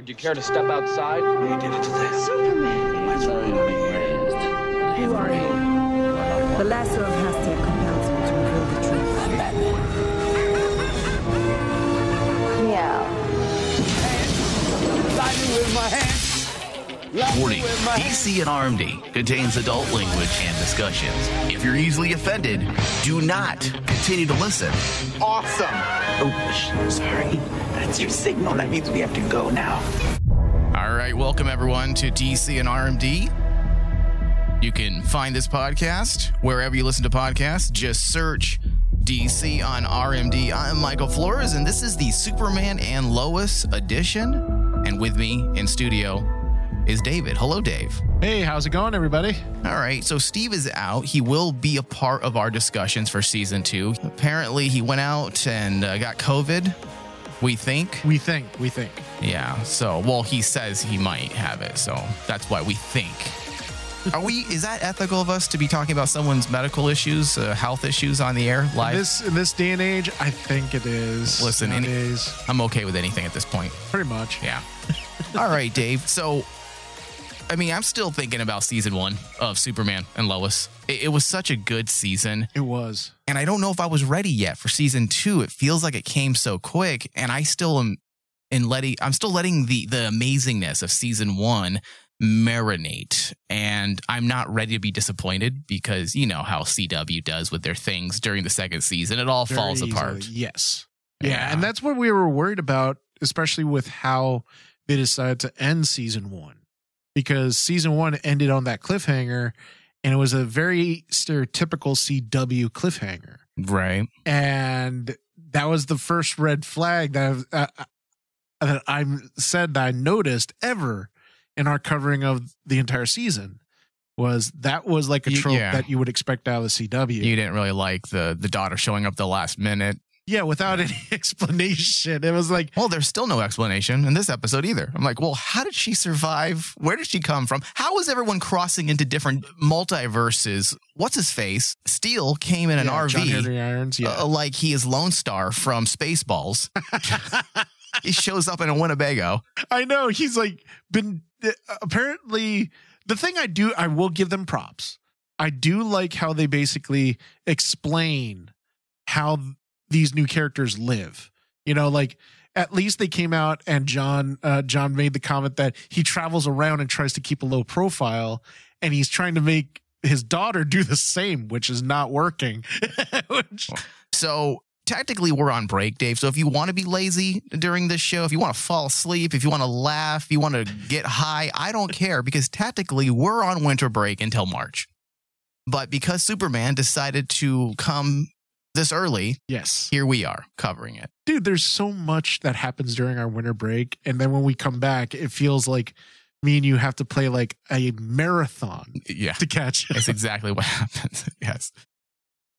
Would you care to step outside? We did it to the Superman. You are you? The lasso of Hestia compels me to reveal the truth. Batman. Meow. Warning DC and RMD contains adult language and discussions. If you're easily offended, do not continue to listen. Awesome. Oh, sorry. That's your signal. That means we have to go now. All right, welcome everyone to DC and RMD. You can find this podcast wherever you listen to podcasts. Just search DC on RMD. I'm Michael Flores, and this is the Superman and Lois edition. And with me in studio is David. Hello, Dave. Hey, how's it going, everybody? All right, so Steve is out. He will be a part of our discussions for season two. Apparently, he went out and uh, got COVID. We think. We think, we think. Yeah. So, well, he says he might have it, so that's why we think. Are we? Is that ethical of us to be talking about someone's medical issues, uh, health issues on the air live? This in this day and age, I think it is. Listen, any- I'm okay with anything at this point. pretty much. Yeah. All right, Dave. So, I mean, I'm still thinking about season one of Superman and Lois. It, it was such a good season. It was. and I don't know if I was ready yet for season two. It feels like it came so quick, and I still am in letting. I'm still letting the the amazingness of season one marinate, and I'm not ready to be disappointed because you know how CW does with their things during the second season. It all Very falls easily. apart. Yes. Yeah. Yeah. and that's what we were worried about, especially with how they decided to end season one, because season one ended on that cliffhanger, and it was a very stereotypical CW cliffhanger. Right. and that was the first red flag that I've, uh, uh, that I said that I noticed ever in our covering of the entire season was that was like a trope yeah. that you would expect out of the CW. You didn't really like the the daughter showing up the last minute. Yeah, without any explanation. It was like Well, there's still no explanation in this episode either. I'm like, well, how did she survive? Where did she come from? How is everyone crossing into different multiverses? What's his face? Steel came in an yeah, RV, Irons. Yeah, uh, like he is Lone Star from Spaceballs. he shows up in a Winnebago. I know he's like been uh, apparently the thing I do I will give them props. I do like how they basically explain how these new characters live. You know, like at least they came out and John uh, John made the comment that he travels around and tries to keep a low profile and he's trying to make his daughter do the same, which is not working. Which- So technically, we're on break, Dave. So if you want to be lazy during this show, if you want to fall asleep, if you want to laugh, if you want to get high, I don't care because technically we're on winter break until March. But because Superman decided to come this early, yes. here we are covering it. dude, there's so much that happens during our winter break. And then when we come back, it feels like me and you have to play like a marathon Yeah. to catch. That's exactly what happens. yes.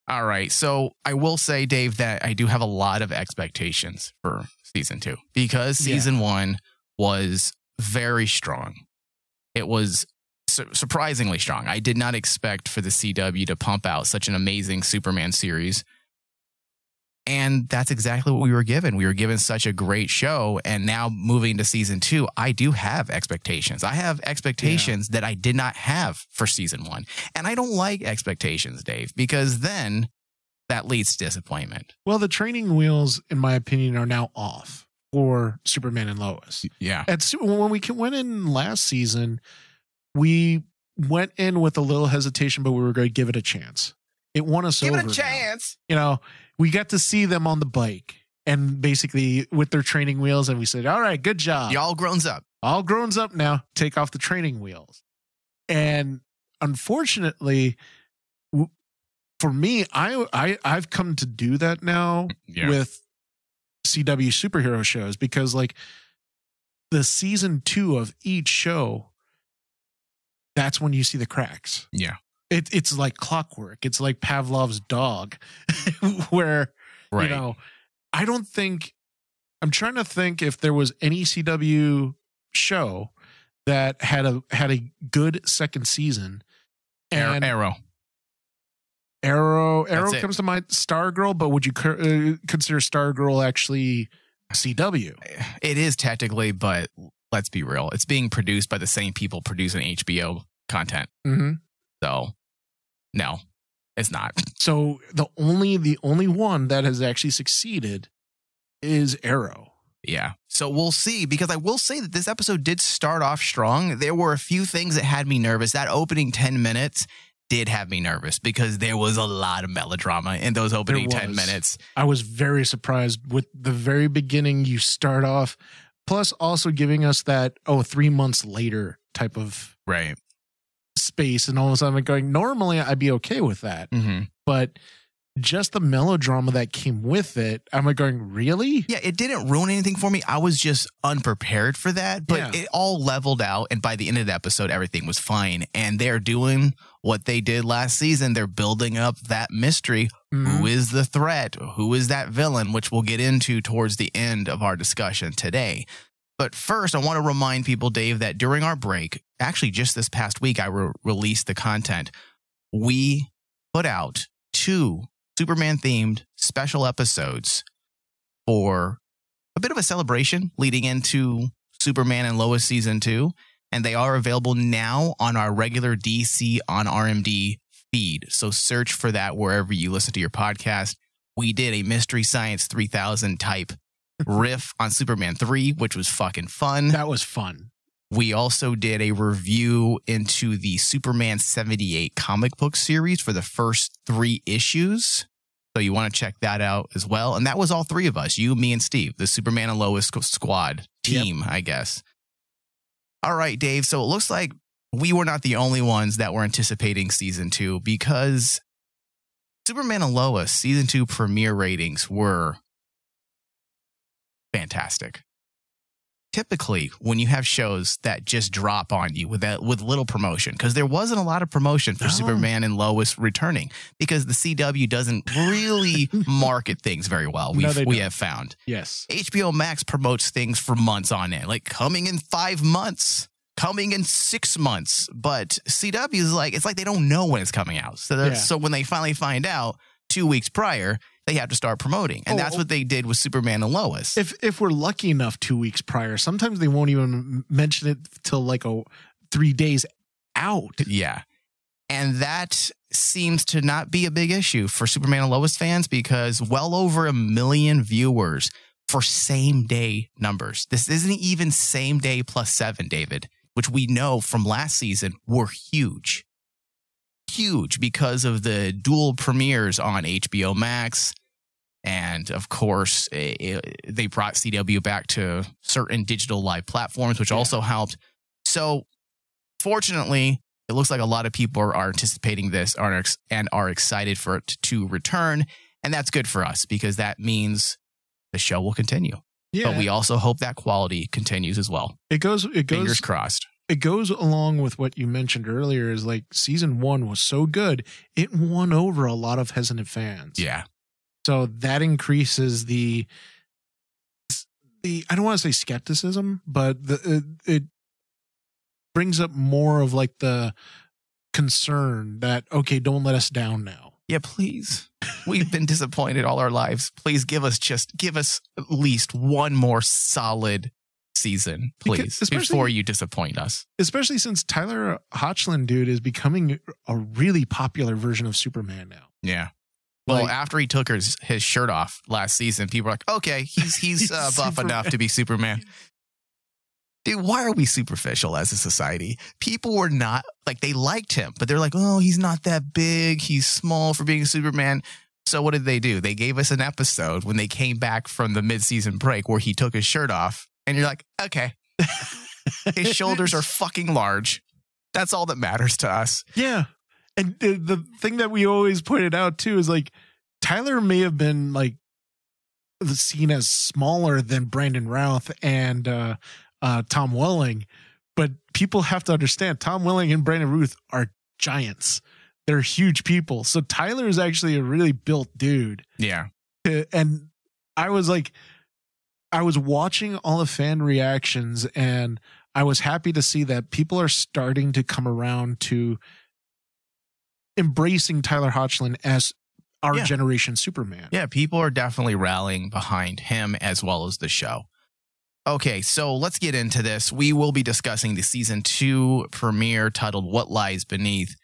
All right. So I will say, Dave, that I do have a lot of expectations for season two because Yeah. season one was very strong. It was su- surprisingly strong. I did not expect for the CW to pump out such an amazing Superman series. And that's exactly what we were given. We were given such a great show. And now moving to season two, I do have expectations. I have expectations that I did not have for season one. And I don't like expectations, Dave, because then that leads to disappointment. Well, the training wheels, in my opinion, are now off for Superman and Lois. Yeah. At when we went in last season, we went in with a little hesitation, but we were going to give it a chance. It won us over. now. chance. You know, we got to see them on the bike and basically with their training wheels, and we said, "All right, good job." Y'all grown up. all grown up now take off the training wheels and unfortunately for me I, I i've come to do that now Yeah. with cw superhero shows because like the season two of each show that's when you see the cracks Yeah. It, it's like clockwork it's like pavlov's dog where Right. you know i don't think i'm trying to think if there was any cw show that had a had a good second season and Arrow. arrow arrow comes to mind stargirl but would you cur- uh, consider stargirl actually cw It is technically, but let's be real. It's being produced by the same people producing HBO content. Mm-hmm. So, no, it's not. So the only the only one that has actually succeeded is Arrow. Yeah. So we'll see because I will say that this episode did start off strong. There were a few things that had me nervous. That opening 10 minutes did have me nervous because there was a lot of melodrama in those opening 10 minutes. I was very surprised with the very beginning. You start off, plus also giving us that oh three months later type of Right. Space, and all of a sudden I'm going. Normally I'd be okay with that, Mm-hmm. but just the melodrama that came with it, I'm like going really. Yeah, it didn't ruin anything for me. I was just unprepared for that, but Yeah. it all leveled out. And by the end of the episode, everything was fine. And they're doing what they did last season. They're building up that mystery. Mhm. Who is the threat? Who is that villain? Which we'll get into towards the end of our discussion today. But first, I want to remind people, Dave, that during our break, actually just this past week, I re- released the content. We put out two Superman themed special episodes for a bit of a celebration leading into Superman and Lois season two. And they are available now on our regular DC on RMD feed. So search for that wherever you listen to your podcast. We did a Mystery Science 3000 type riff on Superman 3, which was fucking fun. That was fun. We also did a review into the Superman 78 comic book series for the first three issues. So you want to check that out as well. And that was all three of us you, me, and Steve, the Superman and Lois squad team, I guess. All right, Dave. So it looks like we were not the only ones that were anticipating season two because Superman and Lois season two premiere ratings were fantastic typically when you have shows that just drop on you with that with little promotion because there wasn't a lot of promotion for. Superman and Lois returning because the CW doesn't really market things very well. We No, we don't. have found Yes. HBO Max promotes things for months on end, like coming in five months, coming in six months. But CW is like it's like they don't know when it's coming out. So Yeah. so when they finally find out two weeks prior, they have to start promoting, and Oh, that's what they did with Superman and Lois. If if we're lucky enough, two weeks prior, sometimes they won't even mention it till like a three days out. Yeah. And that seems to not be a big issue for Superman and Lois fans because well over a million viewers for same day numbers. This isn't even same day plus seven, David, which we know from last season were huge. Huge because of the dual premieres on HBO Max. And of course, eh, eh, they brought CW back to certain digital live platforms, which Yeah. also helped. So, fortunately, it looks like a lot of people are, are anticipating this and are excited for it to return. And that's good for us because that means the show will continue. Yeah, But we also hope that quality continues as well. it goes it goes Fingers crossed. It goes along with what you mentioned earlier. Is like season one was so good, it won over a lot of hesitant fans. Yeah. so that increases the the I don't want to say skepticism, but the it, it brings up more of like the concern that okay, don't let us down now. Yeah, please. We've been disappointed all our lives. Please give us just give us at least one more solid season, please, before you disappoint us. Especially since Tyler Hoechlin, dude, is becoming a really popular version of Superman now. Yeah. Well, Like- after he took his, his shirt off last season, people were like, okay, he's he's, He's uh, buff Superman. enough to be Superman. Dude, why are we superficial as a society? People were not like they liked him, but they're like, oh, he's not that big. He's small for being Superman. So what did they do? They gave us an episode when they came back from the midseason break where he took his shirt off, and you're like, okay, his shoulders are fucking large. That's all that matters to us. Yeah. And the, the thing that we always pointed out too is like Tyler may have been like the seen as smaller than Brandon Routh and uh, uh, Tom Welling, but people have to understand Tom Welling and Brandon Routh are giants. They're huge people. So Tyler is actually a really built dude. Yeah. Uh, And I was like, I was watching all the fan reactions and I was happy to see that people are starting to come around to embracing Tyler Hoechlin as our Yeah. generation Superman. Yeah, people are definitely rallying behind him as well as the show. Okay, so let's get into this. We will be discussing the season two premiere titled What Lies Beneath.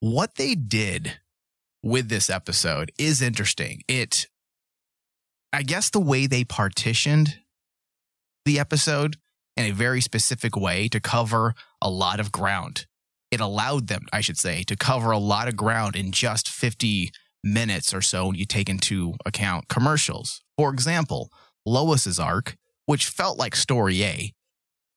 What they did with this episode is interesting. It, I guess, the way they partitioned the episode in a very specific way to cover a lot of ground. It allowed them, I should say, to cover a lot of ground in just 50 minutes or so when you take into account commercials. For example, Lois's arc, which felt like story A,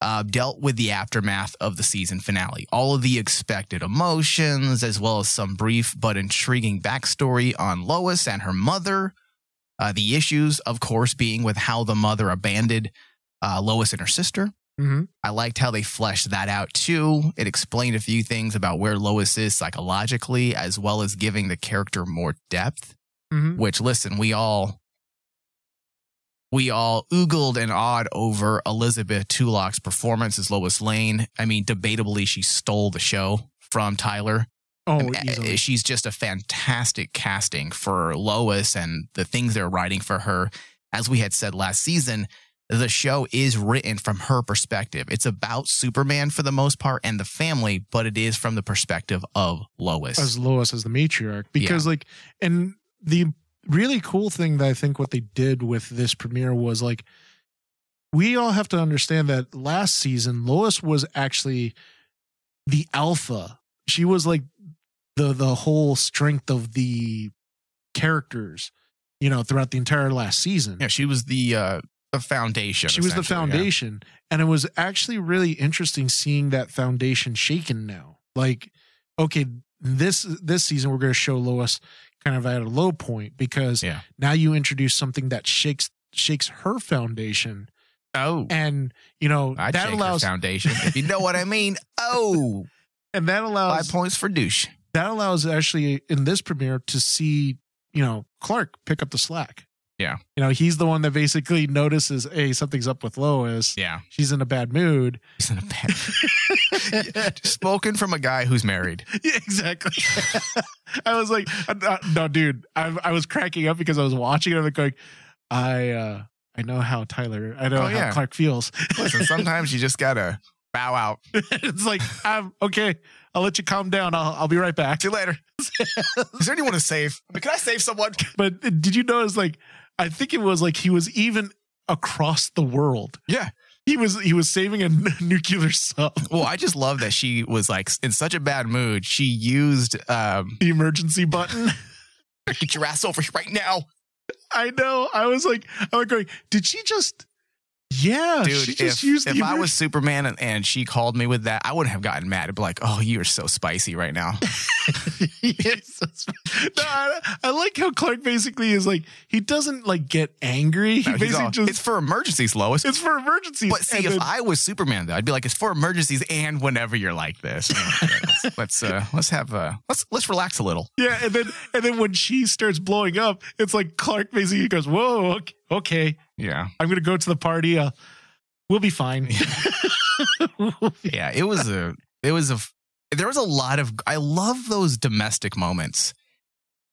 uh, dealt with the aftermath of the season finale. All of the expected emotions, as well as some brief but intriguing backstory on Lois and her mother. Uh, the issues, of course, being with how the mother abandoned uh, Lois and her sister. Mhm. I liked how they fleshed that out too. It explained a few things about where Lois is psychologically, as well as giving the character more depth. Mhm. Which, listen, we all we all oogled and awed over Elizabeth Tulloch's performance as Lois Lane. I mean, debatably, she stole the show from Tyler. Oh, easily. uh, she's just a fantastic casting for Lois and the things they're writing for her. As we had said last season, the show is written from her perspective. It's about Superman for the most part and the family, but it is from the perspective of Lois. as Lois as the matriarch because like and the really cool thing that I think what they did with this premiere was like we all have to understand that last season Lois was actually the alpha. She was like the the whole strength of the characters, you know, throughout the entire last season. yeah, she was the uh, the foundation. she was the essentially, yeah. foundation and it was actually really interesting seeing that foundation shaken now like okay this this season we're going to show lois kind of at a low point because Yeah. now you introduce something that shakes shakes her foundation Oh, and you know I'd that allows foundation. if you know what I mean. Oh, and that allows five points for douche. That allows actually in this premiere to see you know clark pick up the slack Yeah. you know he's the one that basically notices hey something's up with lois Yeah, she's in a bad mood he's in a bad. Spoken from a guy who's married. Yeah, exactly. I was like, uh, no, dude. I, I was cracking up because I was watching it. I'm like going, I, uh, I know how Tyler, I know Oh, how yeah. Clark feels. Listen, sometimes you just gotta bow out. it's like, I'm okay. I'll let you calm down. I'll, I'll be right back. See you later. Is there anyone to save? I mean, can I save someone? But did you notice? Like, I think it was like he was even across the world. Yeah. He was he was saving a n- nuclear sub. Well, I just love that she was like in such a bad mood. She used um, The emergency button. "Get your ass over here right now." I know. I was like, I was going. Did she just? Yeah, dude. she just if the I was Superman and, and she called me with that, I wouldn't have gotten mad. I'd be like, "Oh, you are so spicy right now." yes, that's- no, I, I like how Clark basically is like he doesn't like get angry. He No, he's basically all, just it's for emergencies, Lois. it's for emergencies. but see, And if then- I was Superman, though, I'd be like, "It's for emergencies and whenever you're like this." let's let's, uh, let's have uh, let's let's relax a little. yeah, and then and then when she starts blowing up, it's like Clark basically goes, "Whoa, okay, okay Yeah, I'm gonna go to the party. Uh, we'll be fine." yeah. It was a it was a there was a lot of I love those domestic moments,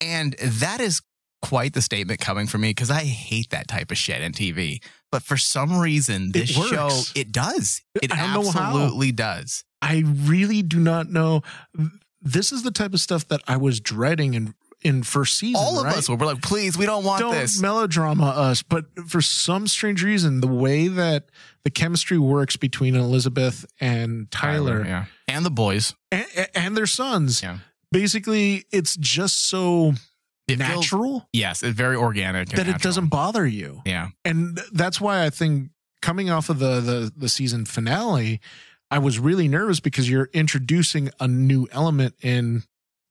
and that is quite the statement coming from me because I hate that type of shit in TV. But for some reason, this It show it does. It I don't know how. absolutely does. I really do not know. This is the type of stuff that I was dreading in in first season. All of right? us were like, please, we don't want this. don't this. melodrama us, but for some strange reason, the way that the chemistry works between Elizabeth and Tyler, yeah, and the boys. and, and their sons, Yeah. basically, it's just so It feels- natural yes, it's very organic. and that it doesn't bother you. Yeah, And that's why I think coming off of the, the the season finale, I was really nervous because you're introducing a new element in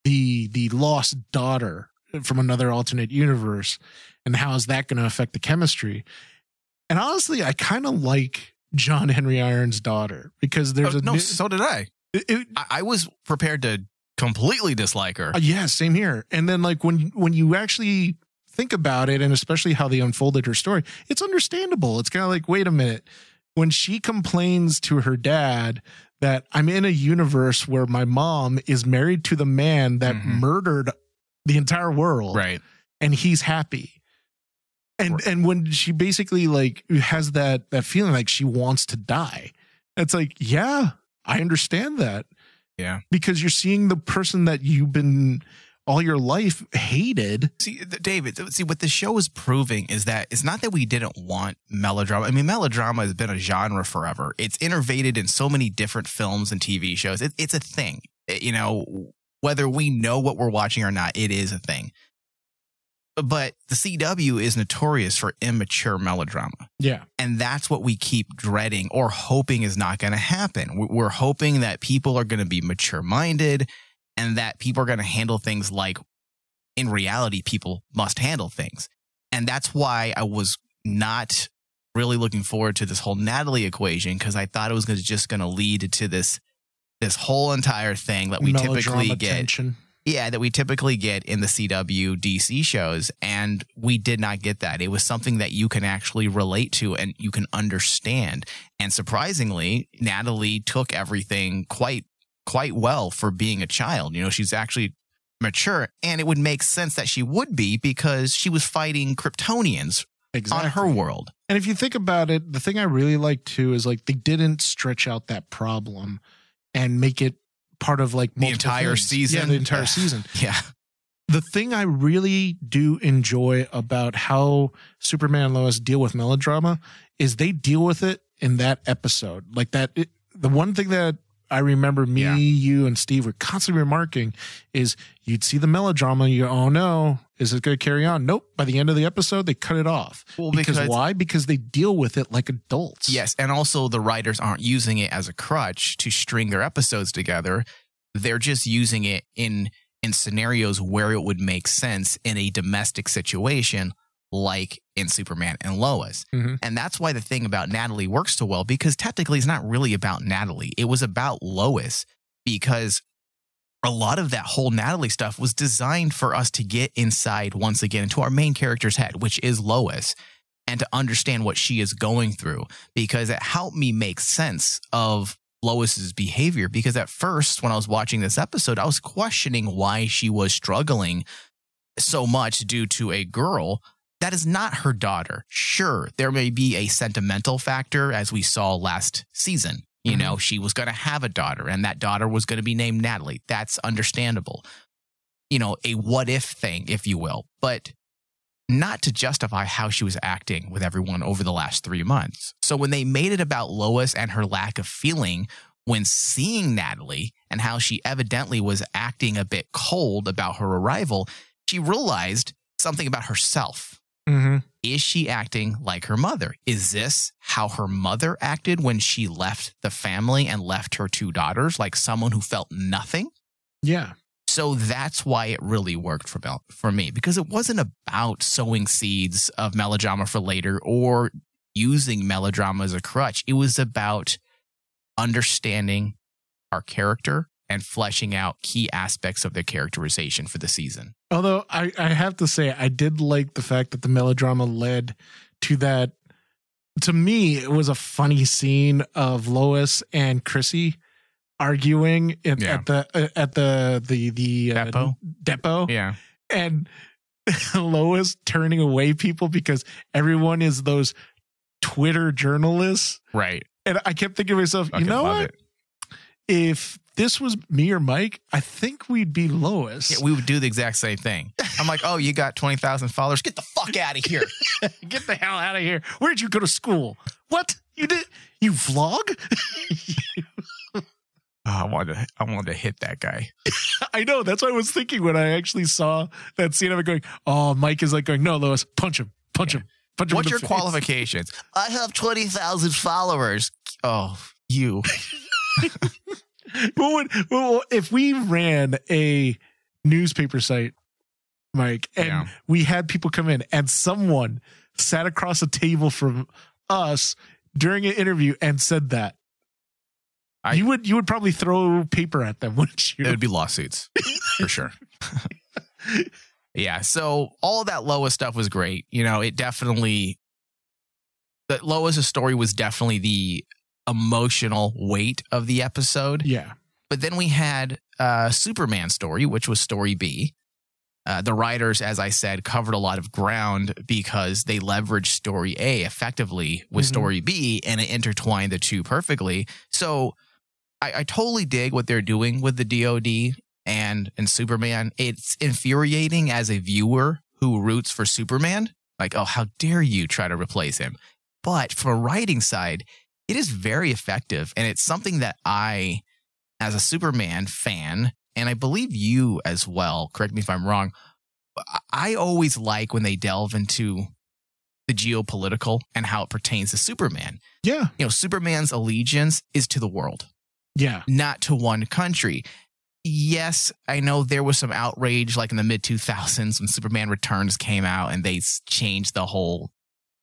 the the lost daughter from another alternate universe, and how is that going to affect the chemistry? And honestly, I kind of like John Henry Irons' daughter because there's Oh, a no. new, so did I. it- it- I. Was prepared to completely dislike her. Uh, yeah, same here. And then like when when you actually think about it, and especially how they unfolded her story, it's understandable. It's kind of like, wait a minute, when she complains to her dad that I'm in a universe where my mom is married to the man that Mhm. murdered the entire world, right. and he's happy. and and when she basically like has that that feeling like she wants to die it's like yeah i understand that Yeah. because you're seeing the person that you've been all your life hated See, David, see what the show is proving is that it's not that we didn't want melodrama. I mean, melodrama has been a genre forever. It's innovated in so many different films and TV shows. It, it's a thing. It- you know, whether we know what we're watching or not, it is a thing. But the CW is notorious for immature melodrama. yeah And that's what we keep dreading or hoping is not going to happen. We're hoping that people are going to be mature minded and that people are going to handle things like in reality, people must handle things. And that's why I was not really looking forward to this whole Natalie equation because I thought it was gonna, just going to lead to this this whole entire thing that we typically get tension. yeah, that we typically get in the CW DC shows. And we did not get that. It was something that you can actually relate to and you can understand. And surprisingly, Natalie took everything quite, quite well for being a child. You know, she's actually mature and it would make sense that she would be because she was fighting Kryptonians exactly. on her world. And if you think about it, the thing I really like too is like they didn't stretch out that problem and make it part of like The entire things. season? Yeah, the entire season. Yeah. The thing I really do enjoy about how Superman and Lois deal with melodrama is they deal with it in that episode. Like that, it, the one thing that I remember me, Yeah. you, and Steve were constantly remarking is you'd see the melodrama, you go, oh no, is it going to carry on? Nope. By the end of the episode, they cut it off. Well, because, because- why? Because they deal with it like adults. Yes, and also the writers aren't using it as a crutch to string their episodes together. They're just using it in in scenarios where it would make sense in a domestic situation like in Superman and Lois. Mhm. And that's why the thing about Natalie works so well because technically it's not really about Natalie. It was about Lois because a lot of that whole Natalie stuff was designed for us to get inside once again into our main character's head, which is Lois, and to understand what she is going through because it helped me make sense of Lois's behavior. Because at first, when I was watching this episode, I was questioning why she was struggling so much due to a girl that is not her daughter. Sure, there may be a sentimental factor as we saw last season. You mm-hmm. know, she was going to have a daughter and that daughter was going to be named Natalie. That's understandable. You know, a what if thing, if you will, but not to justify how she was acting with everyone over the last three months. So when they made it about Lois and her lack of feeling when seeing Natalie and how she evidently was acting a bit cold about her arrival, she realized something about herself. Mhm. Is she acting like her mother? Is this how her mother acted when she left the family and left her two daughters, like someone who felt nothing? Yeah. So that's why it really worked for Mel- for me because it wasn't about sowing seeds of melodrama for later or using melodrama as a crutch. It was about understanding our character and fleshing out key aspects of their characterization for the season. Although I, I have to say, I did like the fact that the melodrama led to that. To me, it was a funny scene of Lois and Chrissy arguing at, Yeah. at the uh, at the the the uh, Depot? depot, Yeah. and Lois turning away people because everyone is those Twitter journalists. Right. And I kept thinking to myself, Fucking you know what? it. If this was me or Mike, I think we'd be Lois. Yeah, we would do the exact same thing. I'm like, oh, you got 20,000 followers? Get the fuck out of here. Get the hell out of here. Where'd you go to school? What? You did you vlog? Oh, I wanted to, I wanted to hit that guy. I know. That's what I was thinking when I actually saw that scene of it going, oh, Mike is like going, no, Lois, punch him, punch him, punch him. What's your face." qualifications? I have 20,000 followers. Oh, you. Well, when- well, if we ran a newspaper site, Mike, and Yeah. we had people come in and someone sat across a table from us during an interview and said that, I- you would you would probably throw paper at them, wouldn't you? It would be lawsuits for sure. yeah. So all that Lois stuff was great. You know, it definitely, the Lois' story was definitely the emotional weight of the episode. yeah. But then we had uh Superman story, which was story B. uh, the writers, as I said, covered a lot of ground because they leveraged story A effectively with Mhm. story B and it intertwined the two perfectly. So I, I totally dig what they're doing with the DoD and and Superman. It's infuriating as a viewer who roots for Superman. Like, oh, how dare you try to replace him? But from a writing side, it is very effective, and it's something that I, as a Superman fan, and I believe you as well. Correct me if I'm wrong. I- always like when they delve into the geopolitical and how it pertains to Superman. Yeah. You know, Superman's allegiance is to the world Yeah. not to one country. Yes, I know there was some outrage like in the mid 2000s when Superman Returns came out and they changed the whole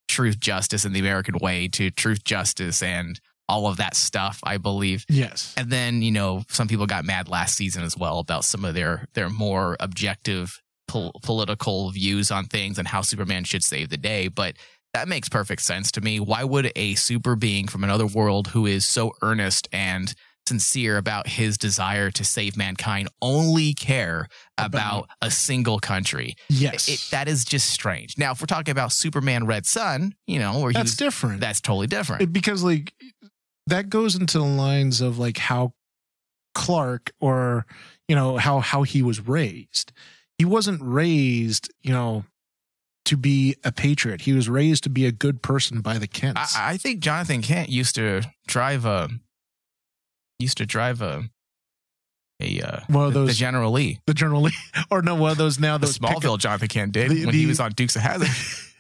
truth, justice, and the American way to truth, justice, and all of that stuff, I believe. Yes. And then, you know, some people got mad last season as well about some of their their more objective pol- political views on things and how Superman should save the day. But that makes perfect sense to me. Why would a super being from another world who is so earnest and sincere about his desire to save mankind only care about, a single country? Yes. It, that is just strange. Now, if we're talking about Superman Red Sun, you know, where he That's was, different. that's totally different. It- because like that goes into the lines of like how Clark or you know how how he was raised. He wasn't raised, you know, to be a patriot. He was raised to be a good person by the Kents. I, I think Jonathan Kent used to drive a used to drive a a uh, One of the, the those- General Lee. the General Lee, or no, one of those now The Smallville pickup- Jonathan Kent did The- when he was on Dukes of Hazzard.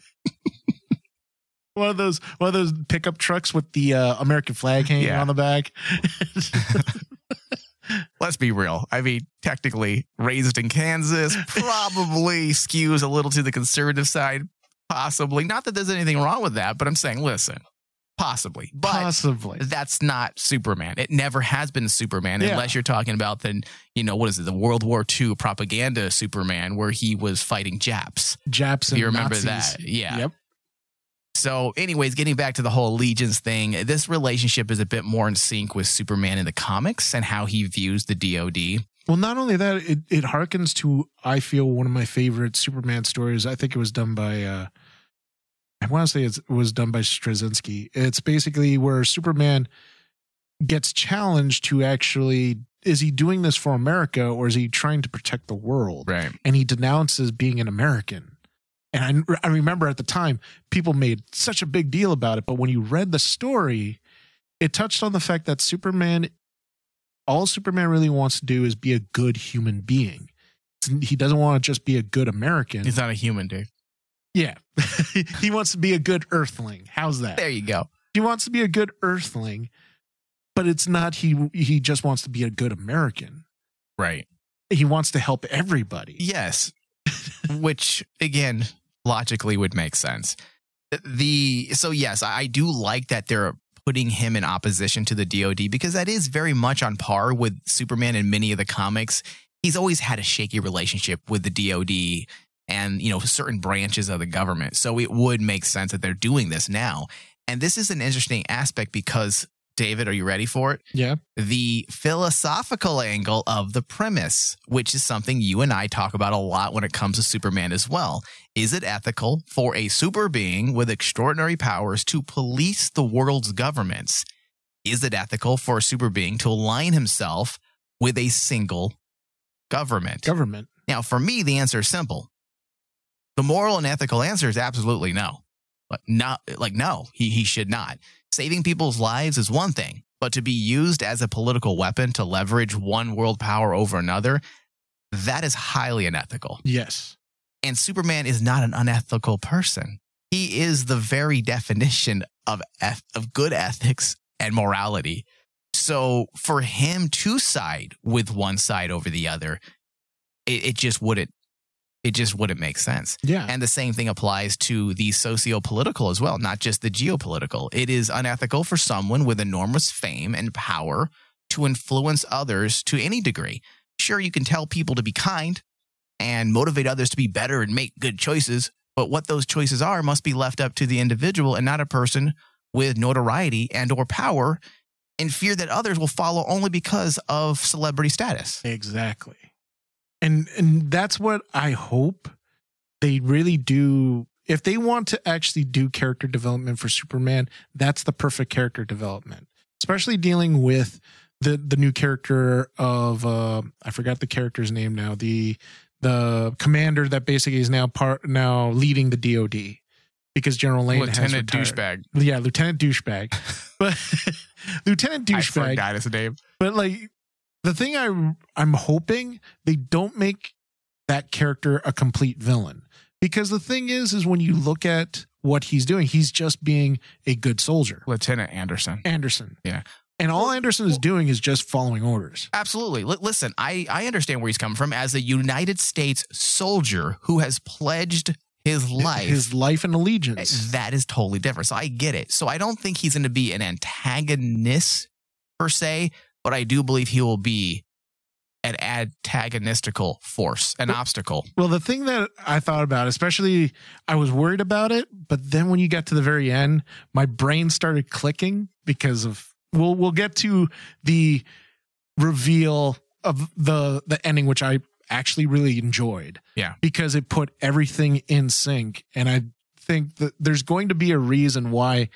one of those one of those pickup trucks with the uh, American flag hanging Yeah. on the back. Let's be real. I mean, technically raised in Kansas, probably skews a little to the conservative side. Possibly. Not that there's anything wrong with that, but I'm saying, listen, possibly. But Possibly. that's not Superman. It never has been Superman, Yeah. unless you're talking about the, you know, what is it, the World War II propaganda Superman, where he was fighting Japs. Japs you remember Nazis. that? Yeah. Yep. So, anyways, getting back to the whole allegiance thing, this relationship is a bit more in sync with Superman in the comics and how he views the DoD. Well, not only that, it, it harkens to I feel one of my favorite Superman stories. I think it was done by uh I want to say it was done by Straczynski. It's basically where Superman gets challenged to actually is he doing this for America or is he trying to protect the world? Right. And he denounces being an American. And I, I remember at the time people made such a big deal about it, but when you read the story, it touched on the fact that Superman all Superman really wants to do is be a good human being. He doesn't want to just be a good American. He's not a human, dude. Yeah. he wants to be a good earthling. How's that? There you go. He wants to be a good earthling, but it's not he he just wants to be a good American. Right. He wants to help everybody. Yes. Which again, logically would make sense. The so yes, I I do like that they're putting him in opposition to the DoD because that is very much on par with Superman in many of the comics. He's always had a shaky relationship with the DoD and you know certain branches of the government. So it would make sense that they're doing this now. And this is an interesting aspect because David, are you ready for it? Yeah. the philosophical angle of the premise, which is something you and I talk about a lot when it comes to Superman as well. Is it ethical for a super being with extraordinary powers to police the world's governments? Is it ethical for a super being to align himself with a single government? Government. Now, for me, the answer is simple. The moral and ethical answer is absolutely no. But not like no, he he should not. Saving people's lives is one thing, but to be used as a political weapon to leverage one world power over another, that is highly unethical. Yes. And Superman is not an unethical person. He is the very definition of eth- of good ethics and morality. So for him to side with one side over the other, it, it just wouldn't it just wouldn't make sense. Yeah. And the same thing applies to the socio political as well, not just the geopolitical. It is unethical for someone with enormous fame and power to influence others to any degree. Sure, you can tell people to be kind and motivate others to be better and make good choices, but what those choices are must be left up to the individual and not a person with notoriety and or power in fear that others will follow only because of celebrity status. Exactly. And and that's what I hope they really do. If they want to actually do character development for Superman, that's the perfect character development, especially dealing with the the new character of uh, I forgot the character's name now. The the commander that basically is now part now leading the DoD because General Lane has Lieutenant douchebag. Yeah, Lieutenant douchebag, but Lieutenant douchebag. I forgot his name. But like the thing I I'm hoping they don't make that character a complete villain because the thing is is when you look at what he's doing, he's just being a good soldier. Lieutenant Anderson. Anderson. Yeah. And all Anderson is doing is just following orders. Absolutely. Li- listen, I, I understand where he's coming from as a United States soldier who has pledged his life. His life and allegiance. Eh, that is totally different. So I get it. So I don't think he's going to be an antagonist per se, but I do believe he will be an antagonistical force, an obstacle. Well, the thing that I thought about, especially I was worried about it, but then when you got to the very end, my brain started clicking because of we'll we'll get to the reveal of the the ending which I actually really enjoyed. Yeah. Because it put everything in sync and I think that there's going to be a reason why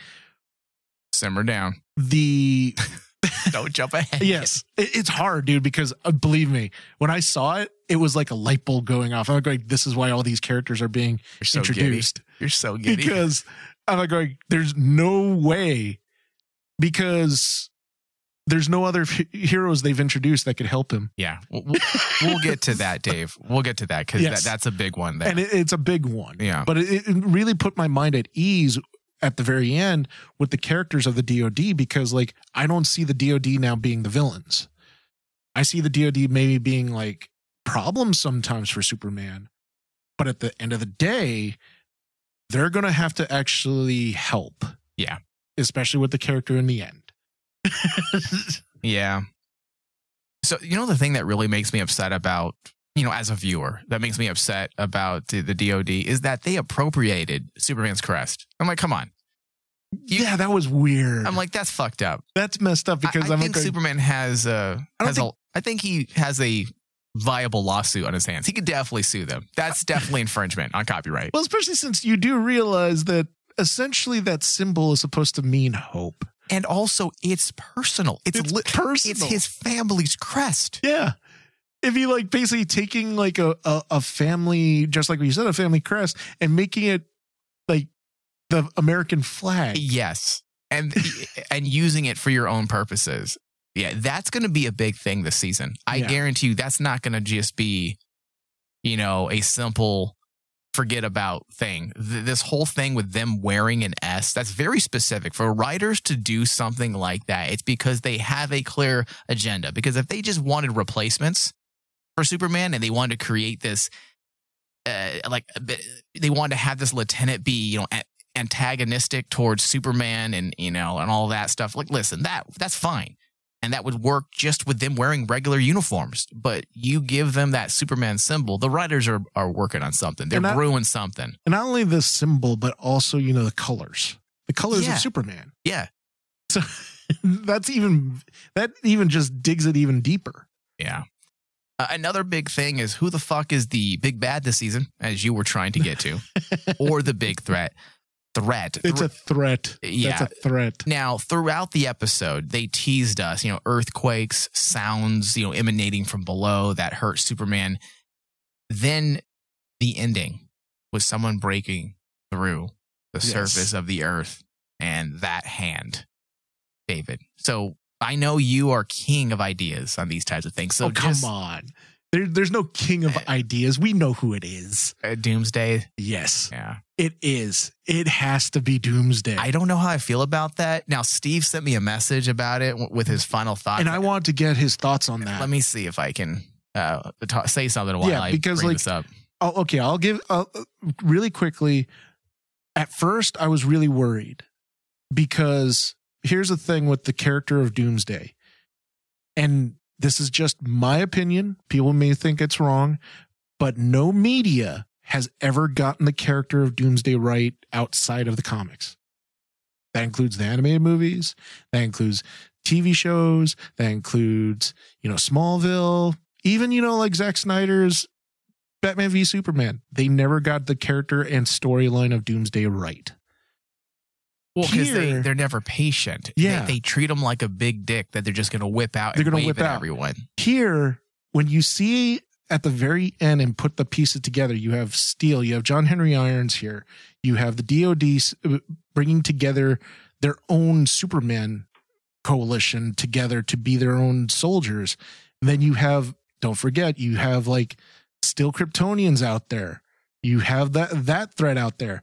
Simmer down. the Don't jump ahead. yes it's hard dude because uh, believe me when i saw it it was like a light bulb going off i'm like this is why all these characters are being You're so giddy. introduced You're so giddy. because i'm like going there's no way because there's no other heroes they've introduced that could help him yeah, we'll, we'll- we'll get to that, Dave. We'll get to that because Yes. that, that's a big one there. and it, it's a big one Yeah. but it, it really put my mind at ease at the very end with the characters of the dod because like i don't see the dod now being the villains i see the dod maybe being like problems sometimes for superman but at the end of the day they're gonna have to actually help Yeah. especially with the character in the end Yeah. So, you know, the thing that really makes me upset about, you know, as a viewer, that makes me upset about the, the DOD is that they appropriated Superman's crest. I'm like, come on. You- yeah that was weird I'm like, that's fucked up. that's messed up because I, I think like Superman has a, I has a, I think he has a viable lawsuit on his hands. He could definitely sue them. That's definitely infringement on copyright. well especially since you do realize that essentially that symbol is supposed to mean hope And also, it's personal. It's, It's li- personal. It's his family's crest. Yeah. If you like basically taking like a, a, a family, just like what you said, a family crest and making it like the American flag. Yes. And and using it for your own purposes. Yeah, that's going to be a big thing this season. I Yeah. guarantee you that's not going to just be you know, a simple forget about thing. Th- this whole thing with them wearing an S, that's very specific. For writers to do something like that, it's because they have a clear agenda. Because if they just wanted replacements for Superman and they wanted to create this uh, like they wanted to have this lieutenant be, you know, antagonistic towards Superman and you know and all that stuff. Like, listen, that that's fine, and that would work just with them wearing regular uniforms. But you give them that Superman symbol, the writers are are working on something. They're I- brewing something. And not only the symbol, but also, you know, the colors. The colors Yeah. of Superman. Yeah, So that's even that even just digs it even deeper. yeah. Uh, another big thing is who the fuck is the big bad this season, as you were trying to get to, or the big threat. Threat. It's a threat. Yeah. That's a threat. Now, throughout the episode, they teased us, you know, earthquakes, sounds, you know, emanating from below that hurt Superman. Then the ending was someone breaking through the Yes. surface of the earth and that hand, David. So I know you are king of ideas on these types of things. So oh, come just, on. There, there's no king of ideas. We know who it is. uh, Doomsday. Yes, Yeah. it is. It has to be Doomsday. I don't know how I feel about that. Now, Steve sent me a message about it w- with his final thoughts. and I want to get his thoughts on that. Let me see if I can uh, say something while Yeah, I because, bring like, this up. Oh, okay, I'll give uh, really quickly. At first, I was really worried because here's the thing with the character of Doomsday, and this is just my opinion. People may think it's wrong, but no media has ever gotten the character of Doomsday right outside of the comics. That includes the animated movies. That includes TV shows. That includes, you know, Smallville. even you know like Zack Snyder's Batman v Superman, they never got the character and storyline of Doomsday right. Well, because they, they're never patient. Yeah. They, they treat them like a big dick that they're just going to whip out They're and gonna wave whip at out. everyone. Here, when you see at the very end and put the pieces together, you have Steel, you have John Henry Irons here, you have the DoD uh, bringing together their own Superman coalition together to be their own soldiers. And then you have, don't forget, you have like still Kryptonians out there. You have that that threat out there.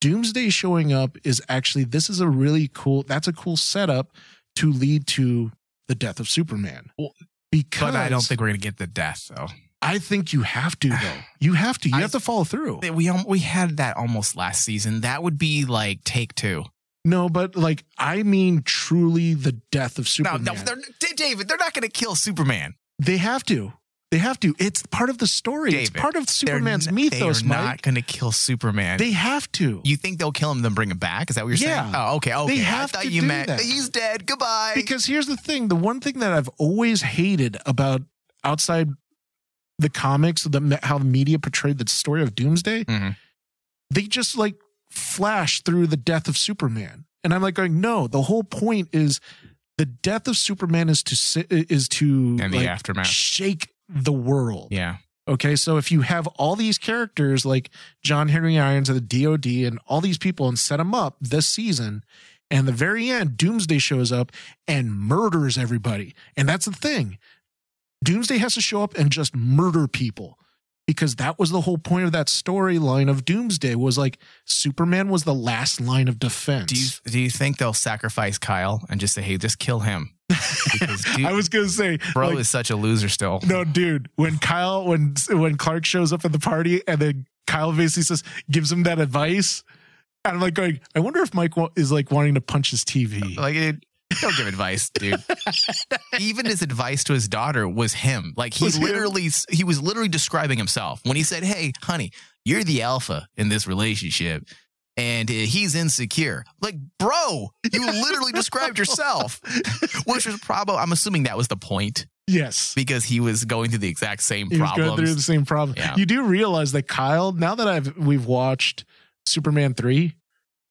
Doomsday showing up is actually this is a really cool. That's a cool setup to lead to the death of Superman. Well, because But I don't think we're going to get the death, though. I think you have to though. You have to. You I- have to follow through. We, we had that almost last season. That would be like take two. No, but like I mean, truly the death of Superman. no, they're, David, they're not going to kill Superman. they have to. They have to. It's part of the story. it's part of Superman's n- mythos, They are not going to kill Superman. they have to. you think they'll kill him, then bring him back? Is that what you're Yeah. saying? Oh, okay, okay. They have I thought to you do meant that. he's dead. Goodbye. Because here's the thing: the one thing that I've always hated about outside the comics, the how the media portrayed the story of Doomsday, Mhm. they just like flash through the death of Superman, and I'm like going, no. The whole point is the death of Superman is to is to And the like, aftermath. shake the world. yeah. Okay, so if you have all these characters like John Henry Irons of the DoD and all these people and set them up this season, and the very end, Doomsday shows up and murders everybody. And that's the thing. Doomsday has to show up and just murder people because that was the whole point of that storyline of Doomsday was like Superman was the last line of defense. Do you do you think they'll sacrifice Kyle and just say, "Hey, just kill him"? Dude, I was gonna say, bro like, is such a loser still. No, dude. When Kyle, when when Clark shows up at the party, and then Kyle basically says, gives him that advice, and I'm like going, I wonder if Mike wa- is like wanting to punch his TV. Like, dude, don't give advice, dude. Even his advice to his daughter was him. Like he Was him? literally, he was literally describing himself when he said, "Hey, honey, you're the alpha in this relationship." And uh, he's insecure. Like, bro, you literally described yourself, which was probably, I'm assuming that was the point yes, because he was going through the exact same was going through the same problem. Yeah. You do realize that Kyle. Now that I've we've watched Superman three,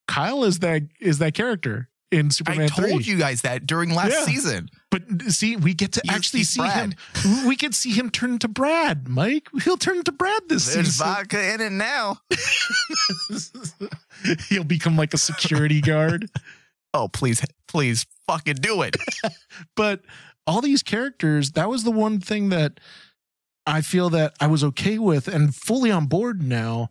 Kyle is that is that character in Superman I Superman told three. you guys that during last Yeah. season. But see, we get to He's- actually see Brad. him. We can see him turn into Brad, Mike. He'll turn into Brad this There's season. vodka in it now. He'll become like a security guard. Oh, please, please fucking do it. but all these characters that was the one thing that i feel that i was okay with and fully on board now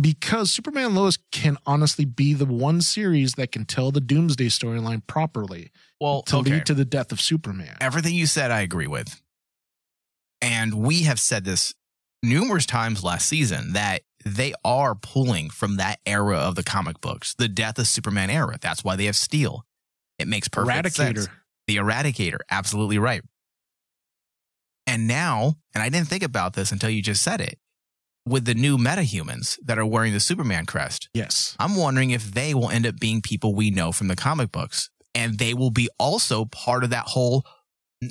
because superman lois can honestly be the one series that can tell the doomsday storyline properly Well, to okay. lead to the death of superman Everything you said, I agree with. And we have said this numerous times last season that they are pulling from that era of the comic books, the death of Superman era. That's why they have Steel. It makes perfect eradicator sense. The Eradicator, absolutely right. And now, and I didn't think about this until you just said it, with the new metahumans that are wearing the Superman crest, yes I'm wondering if they will end up being people we know from the comic books. And they will be also part of that whole,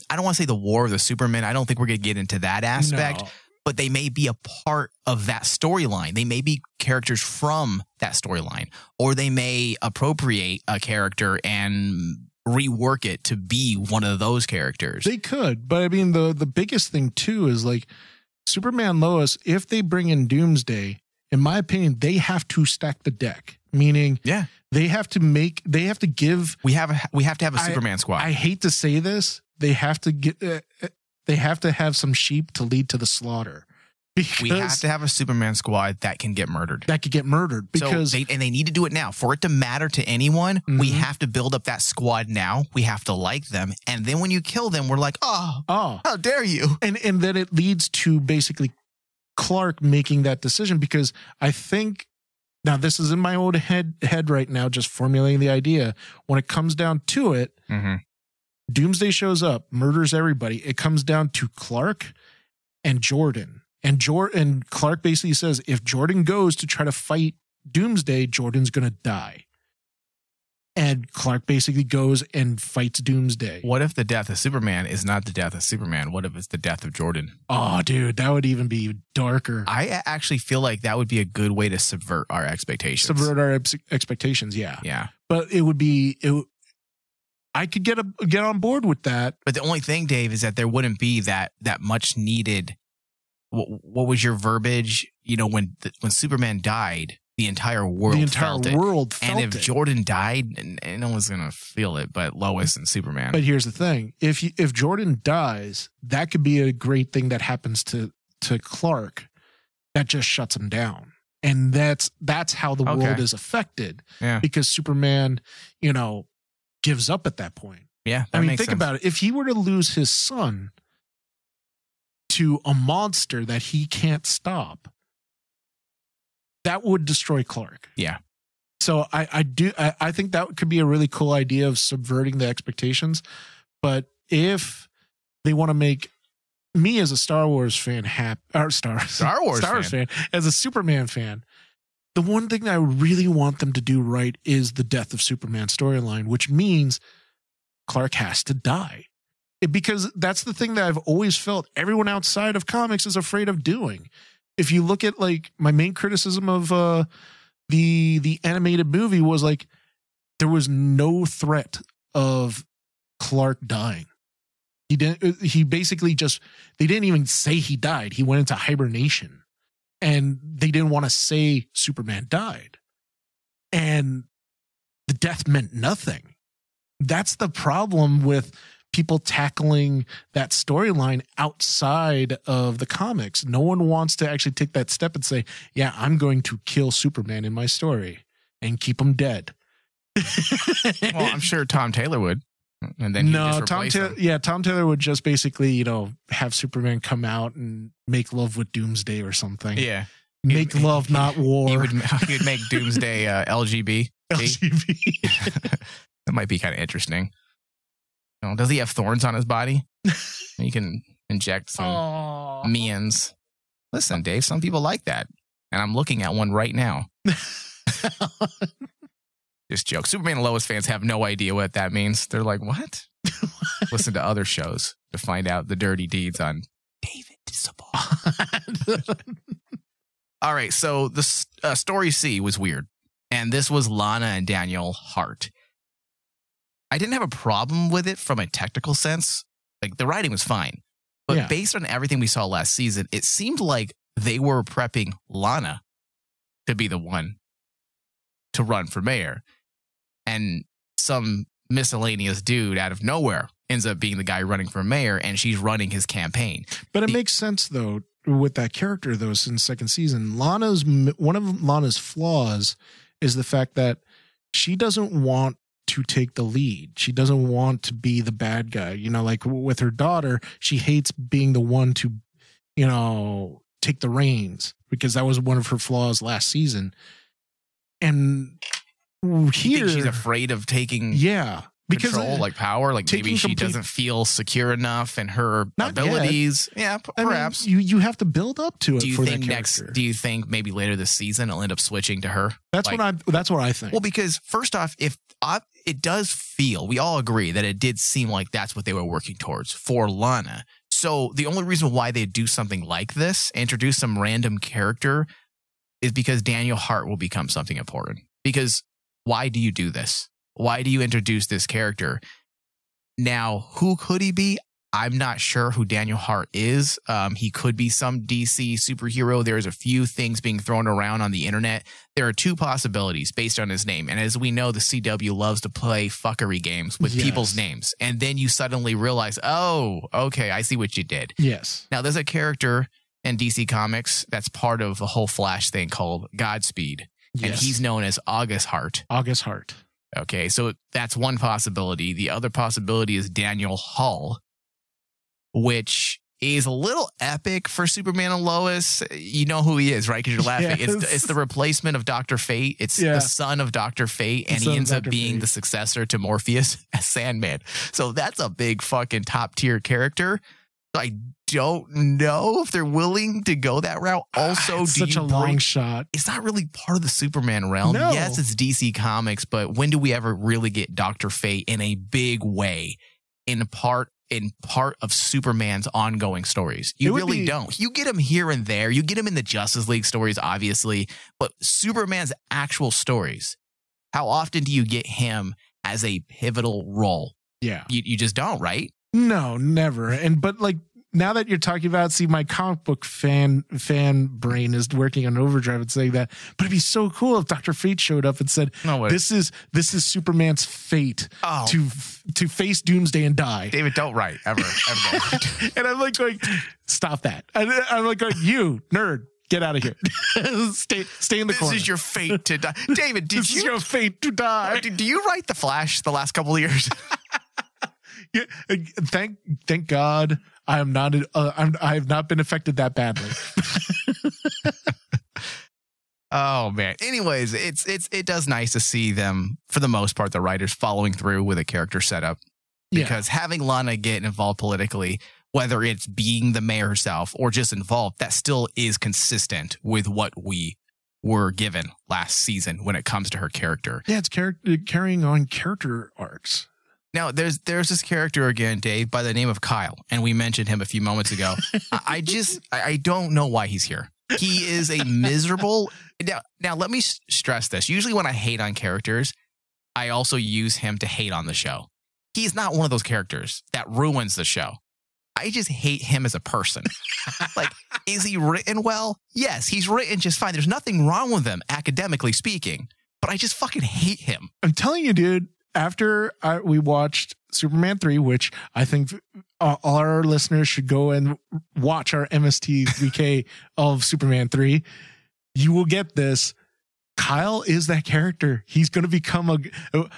I don't want to say the war of the Superman. I don't think we're going to get into that aspect, No. but they may be a part of that storyline. They may be characters from that storyline, or they may appropriate a character and rework it to be one of those characters. They could, but I mean the the biggest thing too is like Superman Lois. If they bring in Doomsday, in my opinion, they have to stack the deck. Meaning, Yeah. They have to make they have to give. we have a, we have to have a I- Superman squad. I hate to say this, they have to get. Uh, uh, they have to have some sheep to lead to the slaughter because we have to have a Superman squad that can get murdered. that could get murdered because so they, and they need to do it now for it to matter to anyone. We Mhm. have to build up that squad now. We have to like them, and then when you kill them, we're like, oh, oh how dare you? and and then it leads to basically Clark making that decision because I think now this is in my old head head right now, just formulating the idea. When it comes down to it, Mm-hmm. Doomsday shows up, murders everybody. It comes down to Clark and Jordan. And Jor- and Clark basically says if Jordan goes to try to fight Doomsday, Jordan's gonna die. And Clark basically goes and fights Doomsday. What if the death of Superman is not the death of Superman? What if it's the death of Jordan? Oh, dude, that would even be darker. I actually feel like that would be a good way to subvert our expectations. Subvert our ex- expectations, yeah. Yeah. But it would be it. w- I could get a get on board with that. But the only thing, Dave, is that there wouldn't be that that much needed. What, what was your verbiage? You know, when the, when Superman died, the entire world the entire felt it. world felt and if it. Jordan died, no one's gonna feel it, but Lois and Superman. But here's the thing: if you, if Jordan dies, that could be a great thing that happens to to Clark. That just shuts him down, and that's that's how the world is affected. Yeah. because Superman, you know, gives up at that point. yeah, I mean, think about it: if he were to lose his son to a monster that he can't stop, that would destroy Clark. Yeah. So I, I do I, I think that could be a really cool idea of subverting the expectations. But if they want to make me as a Star Wars fan happy or Star Star Wars Star Wars fan as a Superman fan, the one thing that I really want them to do right is the death of Superman storyline, which means Clark has to die. It- because that's the thing that I've always felt everyone outside of comics is afraid of doing. If you look at like my main criticism of uh the the animated movie was like there was no threat of Clark dying. He didn't he basically just they didn't even say he died. He went into hibernation and they didn't want to say Superman died. And the death meant nothing. That's the problem with people tackling that storyline outside of the comics. No one wants to actually take that step and say, "Yeah, I'm going to kill Superman in my story and keep him dead." well, I'm sure Tom Taylor would, and then no, just Tom Taylor. Yeah, Tom Taylor would just basically, you know, have Superman come out and make love with Doomsday or something. Yeah, make He- love, not war. he would. He would make Doomsday uh, LGB. LGBT. that might be kind of interesting. You know, does he have thorns on his body? he can inject some means. Listen, Dave, some people like that. And I'm looking at one right now. Just joke. Superman and Lois fans have no idea what that means. They're like, what? Listen to other shows to find out the dirty deeds on David Sabal. All right. So the uh, story C was weird. And this was Lana and Daniel Hart. I didn't have a problem with it from a technical sense. Like the writing was fine. But Yeah. based on everything we saw last season, it seemed like they were prepping Lana to be the one to run for mayor. And some miscellaneous dude out of nowhere ends up being the guy running for mayor, and she's running his campaign. But it The- makes sense though with that character though. Since second season, Lana's one of Lana's flaws is the fact that she doesn't want to take the lead. She doesn't want to be the bad guy. You know, like with her daughter, she hates being the one to, you know, take the reins because that was one of her flaws last season. And here, she's afraid of taking yeah, because control, like power. Like maybe she complete- doesn't feel secure enough in her Not yet. abilities. Yeah, p- I mean, perhaps. you you have to build up to it do you for think next? Do you think maybe later this season it'll end up switching to her? that's like- what I that's what I think. Well, because first off, if I, it does feel, we all agree that it did seem like that's what they were working towards for Lana. So the only reason why they do something like this, introduce some random character, is because Daniel Hart will become something important. Because why do you do this? Why do you introduce this character? Now, who could he be? I'm not sure who Daniel Hart is. Um, he could be some DC superhero. There's a few things being thrown around on the internet. There are two possibilities based on his name. And as we know, the CW loves to play fuckery games with Yes. people's names. And then you suddenly realize, oh, okay, I see what you did. yes, Now, there's a character in DC Comics that's part of a whole Flash thing called Godspeed. And he's known as August Hart. August Hart. Okay, so that's one possibility. The other possibility is Daniel Hall, which is a little epic for Superman and Lois. You know who he is, right? Because you're laughing. It's, Yes. it's the replacement of Doctor Fate. It's Yeah. the son of Doctor Fate, and he ends up being Fate. the successor to Morpheus as Sandman. So that's a big fucking top tier character. I don't know if they're willing to go that route. Ah, also, It's such a long shot. it's not really part of the Superman realm. No. Yes, it's DC Comics, but when do we ever really get Doctor Fate in a big way in part in part of Superman's ongoing stories? You really be- don't. You get him here and there. You get him in the Justice League stories, obviously, but Superman's actual stories. How often do you get him as a pivotal role? Yeah. You you just don't, right? No, never. And but like now that you're talking about, see, my comic book fan fan brain is working on overdrive and saying that. But it'd be so cool if Doctor Fate showed up and said, No way. "This is this is Superman's fate Oh. to to face Doomsday and die." David, don't write ever. ever. and I'm like going, "Stop that!" And I'm like going, "You nerd, get out of here. stay stay in the this corner. is your fate to die. David, did this you is your fate to die." do, do you write the Flash the last couple of years? Yeah, thank thank God I am not uh, I'm I have not been affected that badly. Oh man. Anyways, it's it's it does nice to see them for the most part the writers following through with a character setup Yeah. because having Lana get involved politically, whether it's being the mayor herself or just involved, that still is consistent with what we were given last season when it comes to her character. Yeah, it's uh, carrying on character arcs. Now there's there's this character again, Dave, by the name of Kyle, and we mentioned him a few moments ago. I, I just I, I don't know why he's here. He is a miserable. Now, now let me s- stress this. Usually, when I hate on characters, I also use him to hate on the show. He's not one of those characters that ruins the show. I just hate him as a person. like, is he written well? Yes, he's written just fine. There's nothing wrong with him, academically speaking. But I just fucking hate him. I'm telling you, dude. After I, we watched Superman three, which I think uh, all our listeners should go and watch our MST 3K of Superman three, you will get this. Kyle is that character. He's going to become a.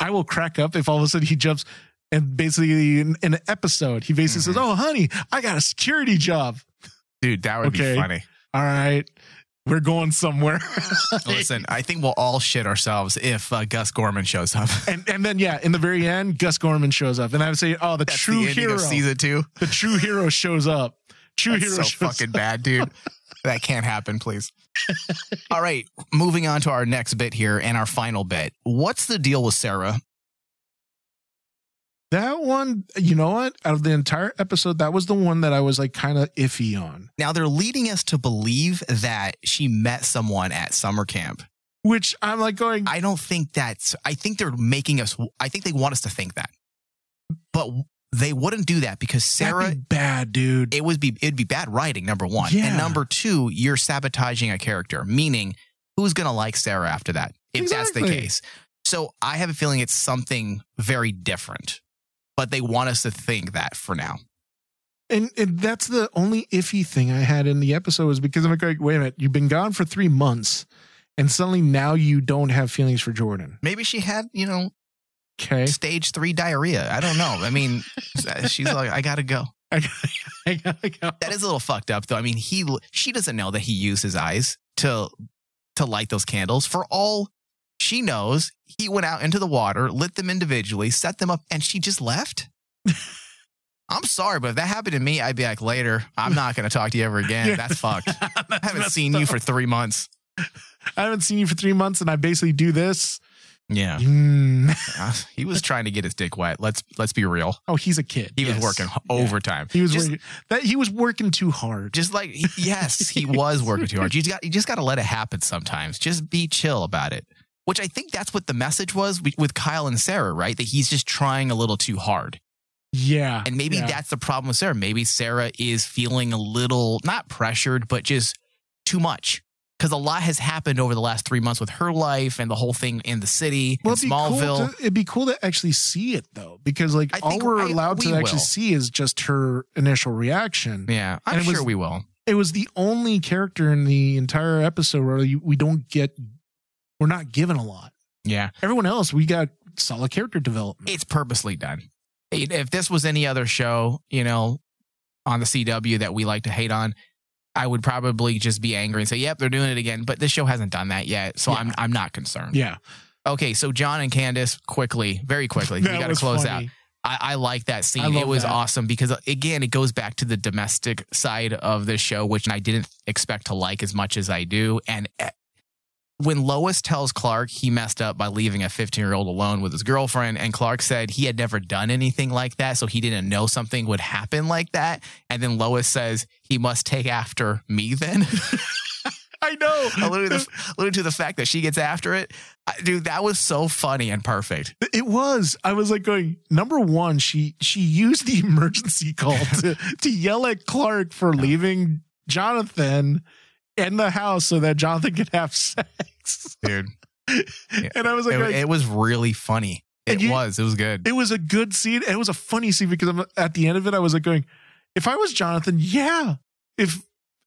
I will crack up if all of a sudden he jumps and basically in, in an episode he basically says, "Oh, honey, I got a security job." Dude, that would Okay. be funny. All right, we're going somewhere. Listen, I think we'll all shit ourselves if uh, Gus Gorman shows up. and and then yeah, in the very end, Gus Gorman shows up, and I would say, "Oh, the That's true the hero, of season two. the true hero shows up." True That's hero so shows fucking bad, dude. that can't happen, please. All right, moving on to our next bit here and our final bit. What's the deal with Sarah? That one, you know what? Out of the entire episode, that was the one that I was like kind of iffy on. Now they're leading us to believe that she met someone at summer camp. Which I'm like going, I don't think that's. I think they're making us. I think they want us to think that, but they wouldn't do that because Sarah, Sarah. bad dude. It would be it'd be bad writing. Number one, Yeah. and number two, you're sabotaging a character. Meaning, who's gonna like Sarah after that? If that's the case. So I have a feeling it's something very different, but they want us to think that for now. and, and that's the only iffy thing I had in the episode was because I'm like, wait a minute, you've been gone for three months, and suddenly now you don't have feelings for Jordan. Maybe she had, you know, Okay, stage three diarrhea. I don't know. I mean, she's like, I gotta go. I gotta, I gotta go. That is a little fucked up, though. I mean, he she doesn't know that he used his eyes to to light those candles. For all she knows, he went out into the water, lit them individually, set them up, and she just left. I'm sorry, but if that happened to me, I'd be like, later, I'm not going to talk to you ever again. Yeah. That's fucked. I haven't seen you for three months. I haven't seen you for three months, and I basically do this. Yeah, Mm. Uh, he was trying to get his dick wet. Let's let's be real. Oh, he's a kid. He was working h- Yeah. overtime. He was just, working, that he was working too hard. just like yes, he was working too hard. You just got you just got to let it happen sometimes. Just be chill about it. Which I think that's what the message was with- Kyle and Sarah, right? That he's just trying a little too hard. yeah, And maybe yeah. that's the problem with Sarah. Maybe Sarah is feeling a little not pressured, but just too much. Because a lot has happened over the last three months with her life and the whole thing in the city, in it'd be Smallville. Cool to, it'd be cool to actually see it though, because like all we're I- allowed we to actually see is just her initial reaction. yeah, I'm sure was- we will. It was the only character in the entire episode where you, we don't get, we're not given a lot. Yeah. Everyone else, we got solid character development. it's purposely done. If this was any other show, you know, on the CW that we like to hate on, I would probably just be angry and say, "Yep, they're doing it again." But this show hasn't done that yet, so Yeah. I'm I'm not concerned. yeah, Okay, so John and Candice, quickly, very quickly, we got to close funny. out. I, I like that scene. It was that. awesome because uh, again, it goes back to the domestic side of the show, which I didn't expect to like as much as I do. And uh, when Lois tells Clark he messed up by leaving a 15 year old alone with his girlfriend, and Clark said he had never done anything like that, so he didn't know something would happen like that. And then Lois says he must take after me then. I know. alluding, to the, alluding to the fact that she gets after it. Dude, that was so funny and perfect. It was. I was like going, number one, she she used the emergency call to, to yell at Clark for leaving Jonathan in the house so that Jonathan could have sex. Dude, And I was like, it, going, it was really funny. It you- was. It was good. it was a good scene. It was a funny scene because I'm, at the end of it, I was like going, if I was Jonathan, yeah. If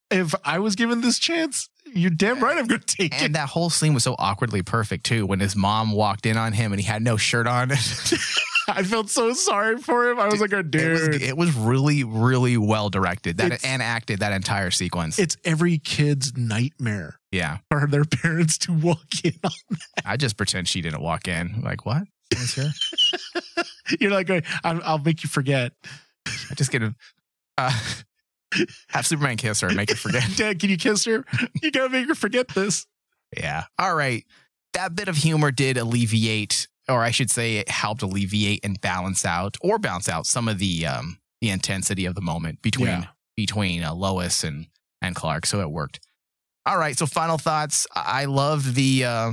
if I was given this chance, you're damn right I'm gonna take And it. And that whole scene was so awkwardly perfect too. When his mom walked in on him and he had no shirt on, I felt so sorry for him. I was like, oh, dude. was it was really really well directed that It's- and acted that entire sequence. it's every kid's nightmare yeah, for their parents to walk in on. I just pretend she didn't walk in. Like what? You're like, going, I'll, I'll make you forget. I just get a uh, have Superman kiss her and make her forget. Dad, can you kiss her? You gotta make her forget this. Yeah. All right. That bit of humor did alleviate, or I should say, it helped alleviate and balance out, or bounce out some of the um the intensity of the moment between Yeah. between uh, Lois and and Clark. So it worked. All right. So final thoughts. I I loved the uh,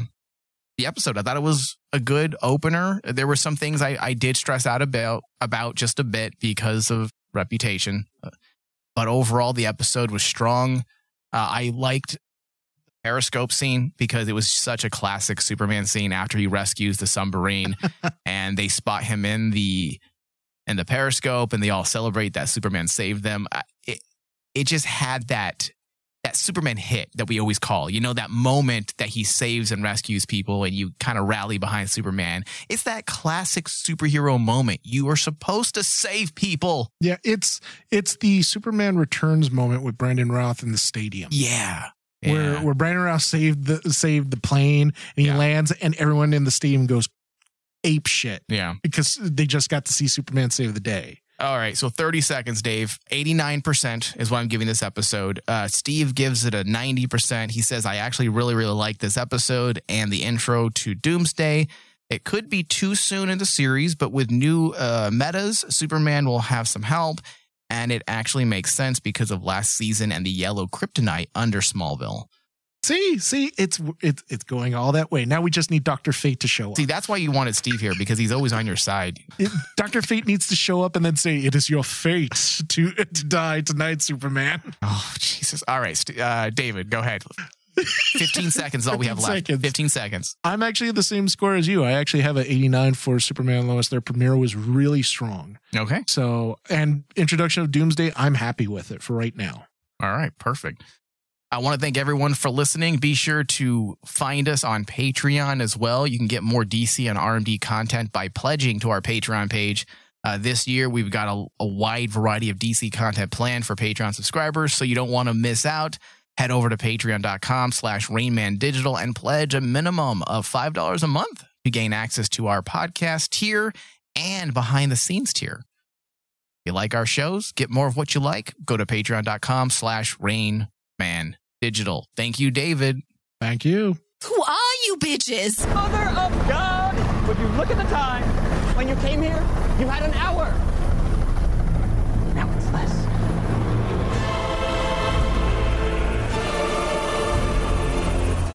the episode. I thought it was a good opener. There were some things I I did stress out about about just a bit because of reputation, Uh, but overall the episode was strong. Uh, I liked periscope scene because it was such a classic Superman scene after he rescues the submarine and they spot him in the in the periscope and they all celebrate that Superman saved them. It it just had that that Superman hit that we always call. You know that moment that he saves and rescues people and you kind of rally behind Superman. It's that classic superhero moment. You are supposed to save people. Yeah, it's it's the Superman Returns moment with Brandon Routh in the stadium. Yeah. Where Yeah. where Brandon Routh saved the saved the plane and he Yeah. lands and everyone in the stadium goes ape shit yeah. because they just got to see Superman save the day. All right, so 30 seconds, Dave. 89% is what I'm giving this episode. Uh, Steve gives it a 90%. He says, I actually really, really like this episode and the intro to Doomsday. It could be too soon in the series, but with new uh, metas, Superman will have some help. And it actually makes sense because of last season and the yellow kryptonite under Smallville. See, see, it's it's it's going all that way. Now we just need Doctor Fate to show up. See, that's why you wanted Steve here because he's always on your side. Dr. Fate needs to show up and then say, It is your fate to, to die tonight, Superman. Oh, Jesus. All right, uh, David, go ahead. 15 seconds is all we have 15 left. seconds. 15 seconds. I'm actually at the same score as you. I actually have an 89 for Superman and Lois. Their premiere was really strong. Okay. So, and introduction of Doomsday, I'm happy with it for right now. All right, perfect. I want to thank everyone for listening. Be sure to find us on Patreon as well. You can get more DC and RMD content by pledging to our Patreon page. Uh, this year, we've got a, a wide variety of DC content planned for Patreon subscribers, so you don't want to miss out. Head over to patreon.com slash Rainman Digital and pledge a minimum of $5 a month to gain access to our podcast tier and behind the scenes tier. If you like our shows, get more of what you like, go to patreon.com slash Rain Man Digital. Thank you, David. Thank you. Who are you bitches? Mother of God! Would you look at the time? When you came here, you had an hour.